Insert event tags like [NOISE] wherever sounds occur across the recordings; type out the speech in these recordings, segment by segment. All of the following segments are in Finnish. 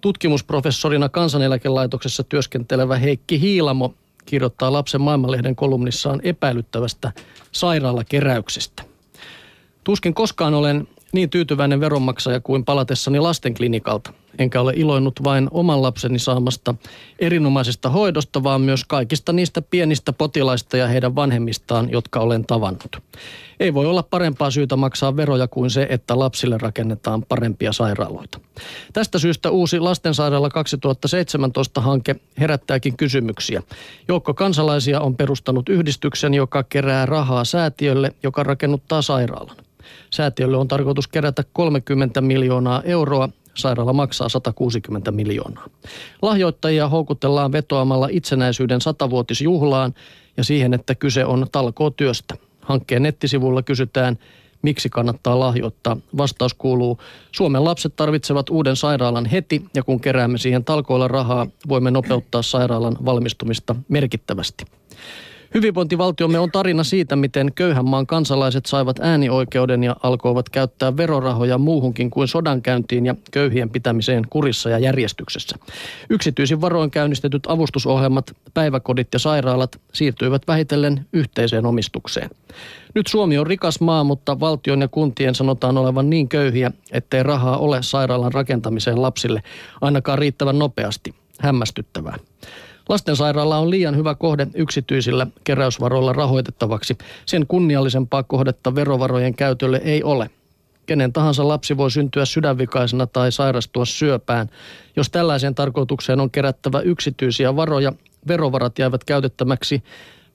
Tutkimusprofessorina kansaneläkelaitoksessa työskentelevä Heikki Hiilamo kirjoittaa Lapsen maailmanlehden kolumnissaan epäilyttävästä sairaalakeräyksestä. Tuskin koskaan olen niin tyytyväinen veronmaksaja kuin palatessani lastenklinikalta. Enkä ole iloinnut vain oman lapseni saamasta erinomaisesta hoidosta, vaan myös kaikista niistä pienistä potilaista ja heidän vanhemmistaan, jotka olen tavannut. Ei voi olla parempaa syytä maksaa veroja kuin se, että lapsille rakennetaan parempia sairaaloita. Tästä syystä uusi Lastensairaala 2017-hanke herättääkin kysymyksiä. Joukko kansalaisia on perustanut yhdistyksen, joka kerää rahaa säätiölle, joka rakennuttaa sairaalan. Säätiölle on tarkoitus kerätä 30 miljoonaa euroa, sairaala maksaa 160 miljoonaa. Lahjoittajia houkutellaan vetoamalla itsenäisyyden satavuotisjuhlaan ja siihen, että kyse on talkootyöstä. Hankkeen nettisivulla kysytään, miksi kannattaa lahjoittaa. Vastaus kuuluu, Suomen lapset tarvitsevat uuden sairaalan heti ja kun keräämme siihen talkoilla rahaa, voimme nopeuttaa sairaalan valmistumista merkittävästi. Hyvinvointivaltiomme on tarina siitä, miten köyhän maan kansalaiset saivat äänioikeuden ja alkoivat käyttää verorahoja muuhunkin kuin sodankäyntiin ja köyhien pitämiseen kurissa ja järjestyksessä. Yksityisin varoin käynnistetyt avustusohjelmat, päiväkodit ja sairaalat siirtyivät vähitellen yhteiseen omistukseen. Nyt Suomi on rikas maa, mutta valtion ja kuntien sanotaan olevan niin köyhiä, ettei rahaa ole sairaalan rakentamiseen lapsille ainakaan riittävän nopeasti. Hämmästyttävää. Lastensairaala on liian hyvä kohde yksityisillä keräysvaroilla rahoitettavaksi. Sen kunniallisempaa kohdetta verovarojen käytölle ei ole. Kenen tahansa lapsi voi syntyä sydänvikaisena tai sairastua syöpään. Jos tällaiseen tarkoitukseen on kerättävä yksityisiä varoja, verovarat jäävät käytettämäksi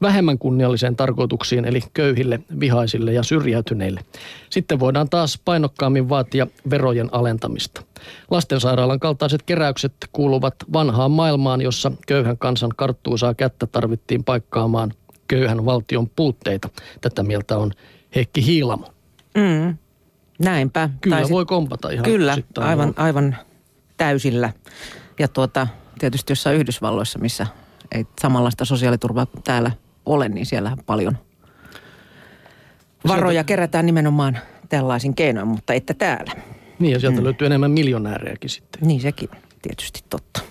vähemmän kunnialliseen tarkoituksiin, eli köyhille, vihaisille ja syrjäytyneille. Sitten voidaan taas painokkaammin vaatia verojen alentamista. Lastensairaalan kaltaiset keräykset kuuluvat vanhaan maailmaan, jossa köyhän kansan karttuusaa kättä tarvittiin paikkaamaan köyhän valtion puutteita. Tätä mieltä on Heikki Hiilamo. Mm, näinpä. Kyllä tai voi kompata ihan Kyllä, aivan, aivan täysillä. Ja tuota, tietysti jossain Yhdysvalloissa, missä ei samanlaista sosiaaliturvaa täällä ole, niin siellä paljon varoja sieltä... kerätään nimenomaan tällaisin keinoin, mutta että täällä. Niin ja sieltä mm. löytyy enemmän miljonäärejäkin sitten. Niin sekin tietysti totta.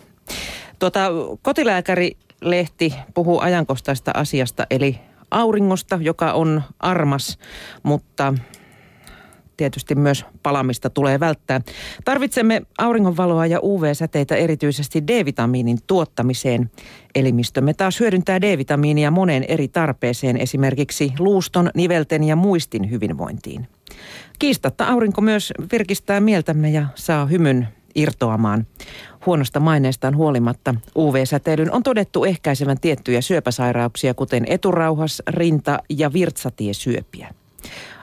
Tuota, kotilääkäri-lehti puhuu ajankohtaista asiasta, eli auringosta, joka on armas, mutta tietysti myös palamista tulee välttää. Tarvitsemme auringonvaloa ja UV-säteitä erityisesti D-vitamiinin tuottamiseen. Elimistömme taas hyödyntää D-vitamiinia moneen eri tarpeeseen, esimerkiksi luuston, nivelten ja muistin hyvinvointiin. Kiistatta aurinko myös virkistää mieltämme ja saa hymyn irtoamaan. Huonosta maineestaan huolimatta UV-säteilyn on todettu ehkäisevän tiettyjä syöpäsairauksia, kuten eturauhas, rinta- ja virtsatiesyöpiä.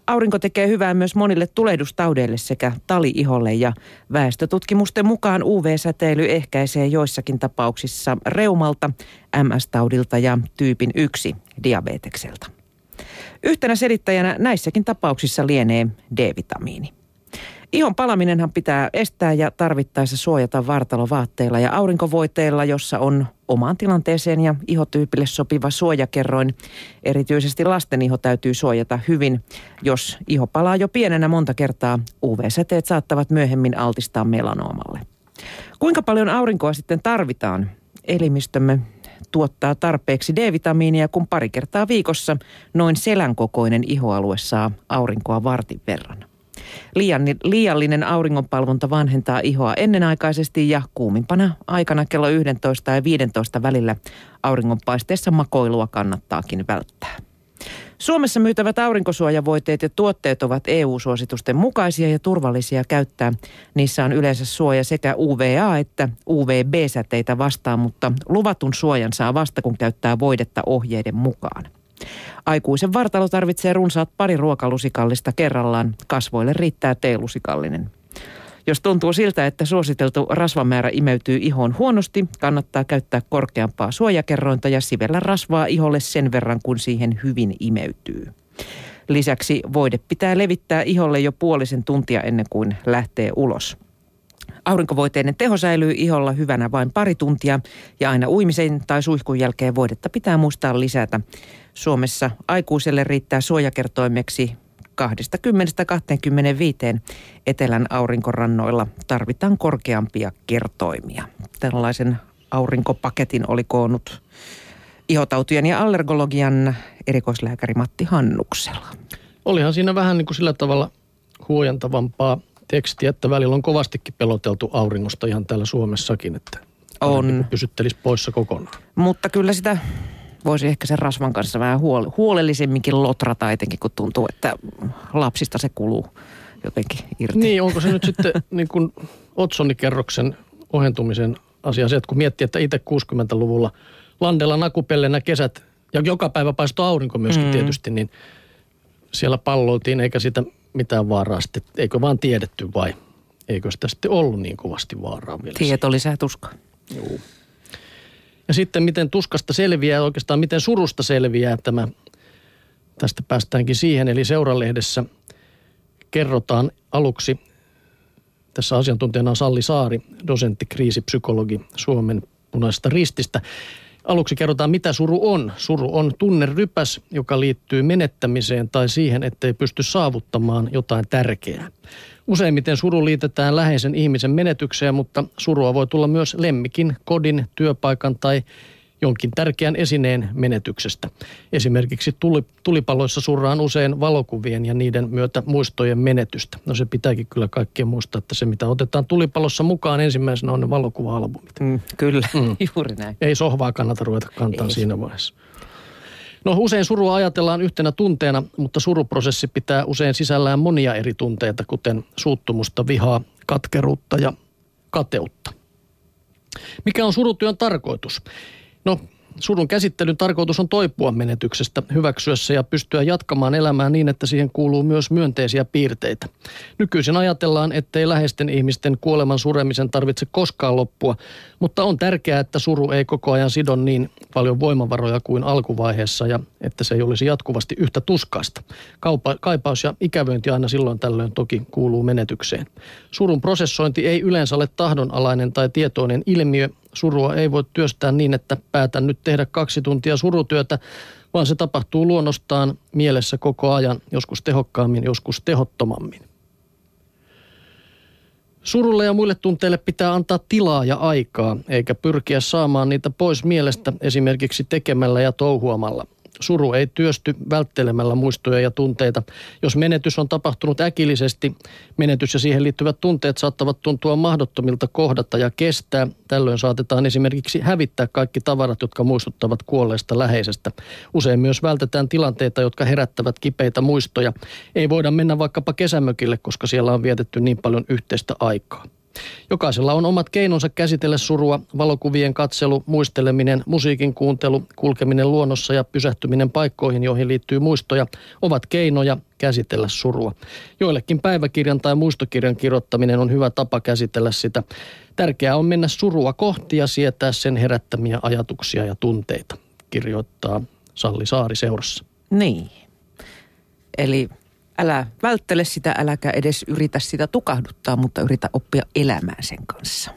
Aurinko tekee hyvää myös monille tulehdustaudeille sekä taliiholle ja väestötutkimusten mukaan UV-säteily ehkäisee joissakin tapauksissa reumalta, MS-taudilta ja tyypin 1 diabetekselta. Yhtenä selittäjänä näissäkin tapauksissa lienee D-vitamiini. Ihon palaminenhan pitää estää ja tarvittaessa suojata vartalovaatteilla ja aurinkovoiteilla, jossa on omaan tilanteeseen ja ihotyypille sopiva suojakerroin. Erityisesti lasten iho täytyy suojata hyvin. Jos iho palaa jo pienenä monta kertaa, UV-säteet saattavat myöhemmin altistaa melanoomalle. Kuinka paljon aurinkoa sitten tarvitaan? Elimistömme tuottaa tarpeeksi D-vitamiinia, kun pari kertaa viikossa noin selän kokoinen ihoalue saa aurinkoa vartin verran. Liian, liiallinen auringonpalvonta vanhentaa ihoa ennenaikaisesti ja kuumimpana aikana kello 11 ja 15 välillä auringonpaisteessa makoilua kannattaakin välttää. Suomessa myytävät aurinkosuojavoiteet ja tuotteet ovat EU-suositusten mukaisia ja turvallisia käyttää. Niissä on yleensä suoja sekä UVA että UVB-säteitä vastaan, mutta luvatun suojan saa vasta kun käyttää voidetta ohjeiden mukaan. Aikuisen vartalo tarvitsee runsaat pari ruokalusikallista kerrallaan. Kasvoille riittää teelusikallinen. Jos tuntuu siltä, että suositeltu rasvamäärä imeytyy ihoon huonosti, kannattaa käyttää korkeampaa suojakerrointa ja sivellä rasvaa iholle sen verran, kun siihen hyvin imeytyy. Lisäksi voide pitää levittää iholle jo puolisen tuntia ennen kuin lähtee ulos. Aurinkovoiteiden teho säilyy iholla hyvänä vain pari tuntia ja aina uimisen tai suihkun jälkeen voidetta pitää muistaa lisätä. Suomessa aikuiselle riittää suojakertoimeksi 20-25 etelän aurinkorannoilla tarvitaan korkeampia kertoimia. Tällaisen aurinkopaketin oli koonnut ihotautien ja allergologian erikoislääkäri Matti Hannuksella. Olihan siinä vähän niin kuin sillä tavalla huojentavampaa tekstiä, että välillä on kovastikin peloteltu auringosta ihan täällä Suomessakin, että on. pysyttelisi poissa kokonaan. Mutta kyllä sitä voisi ehkä sen rasvan kanssa vähän huole- huolellisemminkin lotrata, etenkin kun tuntuu, että lapsista se kuluu jotenkin irti. Niin, onko se [LAUGHS] nyt sitten niin kuin otsonikerroksen ohentumisen asia se, että kun miettii, että itse 60-luvulla landella nakupellenä kesät ja joka päivä paistoi aurinko myöskin mm. tietysti, niin siellä palloiltiin eikä sitä mitään vaaraa sitten, eikö vaan tiedetty vai eikö sitä sitten ollut niin kovasti vaaraa vielä? Tieto lisää tuskaa. Joo. Ja sitten miten tuskasta selviää, oikeastaan miten surusta selviää tämä, tästä päästäänkin siihen, eli seuralehdessä kerrotaan aluksi, tässä asiantuntijana on Salli Saari, dosentti, kriisipsykologi Suomen punaisesta rististä. Aluksi kerrotaan, mitä suru on. Suru on tunnerypäs, joka liittyy menettämiseen tai siihen, ettei pysty saavuttamaan jotain tärkeää. Useimmiten suru liitetään läheisen ihmisen menetykseen, mutta surua voi tulla myös lemmikin, kodin, työpaikan tai jonkin tärkeän esineen menetyksestä. Esimerkiksi tuli, tulipaloissa surraan usein valokuvien ja niiden myötä muistojen menetystä. No se pitääkin kyllä kaikkien muistaa, että se mitä otetaan tulipalossa mukaan ensimmäisenä on ne valokuva-albumit. Mm, kyllä, mm. [LAUGHS] juuri näin. Ei sohvaa kannata ruveta kantaa Ei. siinä vaiheessa. No usein surua ajatellaan yhtenä tunteena, mutta suruprosessi pitää usein sisällään monia eri tunteita, kuten suuttumusta, vihaa, katkeruutta ja kateutta. Mikä on surutyön tarkoitus? No Surun käsittelyn tarkoitus on toipua menetyksestä, hyväksyä se ja pystyä jatkamaan elämää niin, että siihen kuuluu myös myönteisiä piirteitä. Nykyisin ajatellaan, ettei läheisten ihmisten kuoleman suremisen tarvitse koskaan loppua, mutta on tärkeää, että suru ei koko ajan sidon niin paljon voimavaroja kuin alkuvaiheessa ja että se ei olisi jatkuvasti yhtä tuskaista. Kaupa, kaipaus ja ikävöinti aina silloin tällöin toki kuuluu menetykseen. Surun prosessointi ei yleensä ole tahdonalainen tai tietoinen ilmiö, surua ei voi työstää niin, että päätän nyt tehdä kaksi tuntia surutyötä, vaan se tapahtuu luonnostaan mielessä koko ajan, joskus tehokkaammin, joskus tehottomammin. Surulle ja muille tunteille pitää antaa tilaa ja aikaa, eikä pyrkiä saamaan niitä pois mielestä esimerkiksi tekemällä ja touhuamalla – Suru ei työsty välttelemällä muistoja ja tunteita. Jos menetys on tapahtunut äkillisesti, menetys ja siihen liittyvät tunteet saattavat tuntua mahdottomilta kohdata ja kestää. Tällöin saatetaan esimerkiksi hävittää kaikki tavarat, jotka muistuttavat kuolleesta läheisestä. Usein myös vältetään tilanteita, jotka herättävät kipeitä muistoja. Ei voida mennä vaikkapa kesämökille, koska siellä on vietetty niin paljon yhteistä aikaa. Jokaisella on omat keinonsa käsitellä surua, valokuvien katselu, muisteleminen, musiikin kuuntelu, kulkeminen luonnossa ja pysähtyminen paikkoihin, joihin liittyy muistoja, ovat keinoja käsitellä surua. Joillekin päiväkirjan tai muistokirjan kirjoittaminen on hyvä tapa käsitellä sitä. Tärkeää on mennä surua kohti ja sietää sen herättämiä ajatuksia ja tunteita, kirjoittaa Salli Saari seurassa. Niin. Eli älä välttele sitä, äläkä edes yritä sitä tukahduttaa, mutta yritä oppia elämään sen kanssa.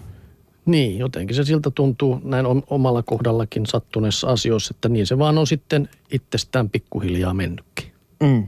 Niin, jotenkin se siltä tuntuu näin omalla kohdallakin sattuneessa asioissa, että niin se vaan on sitten itsestään pikkuhiljaa mennytkin. Mm.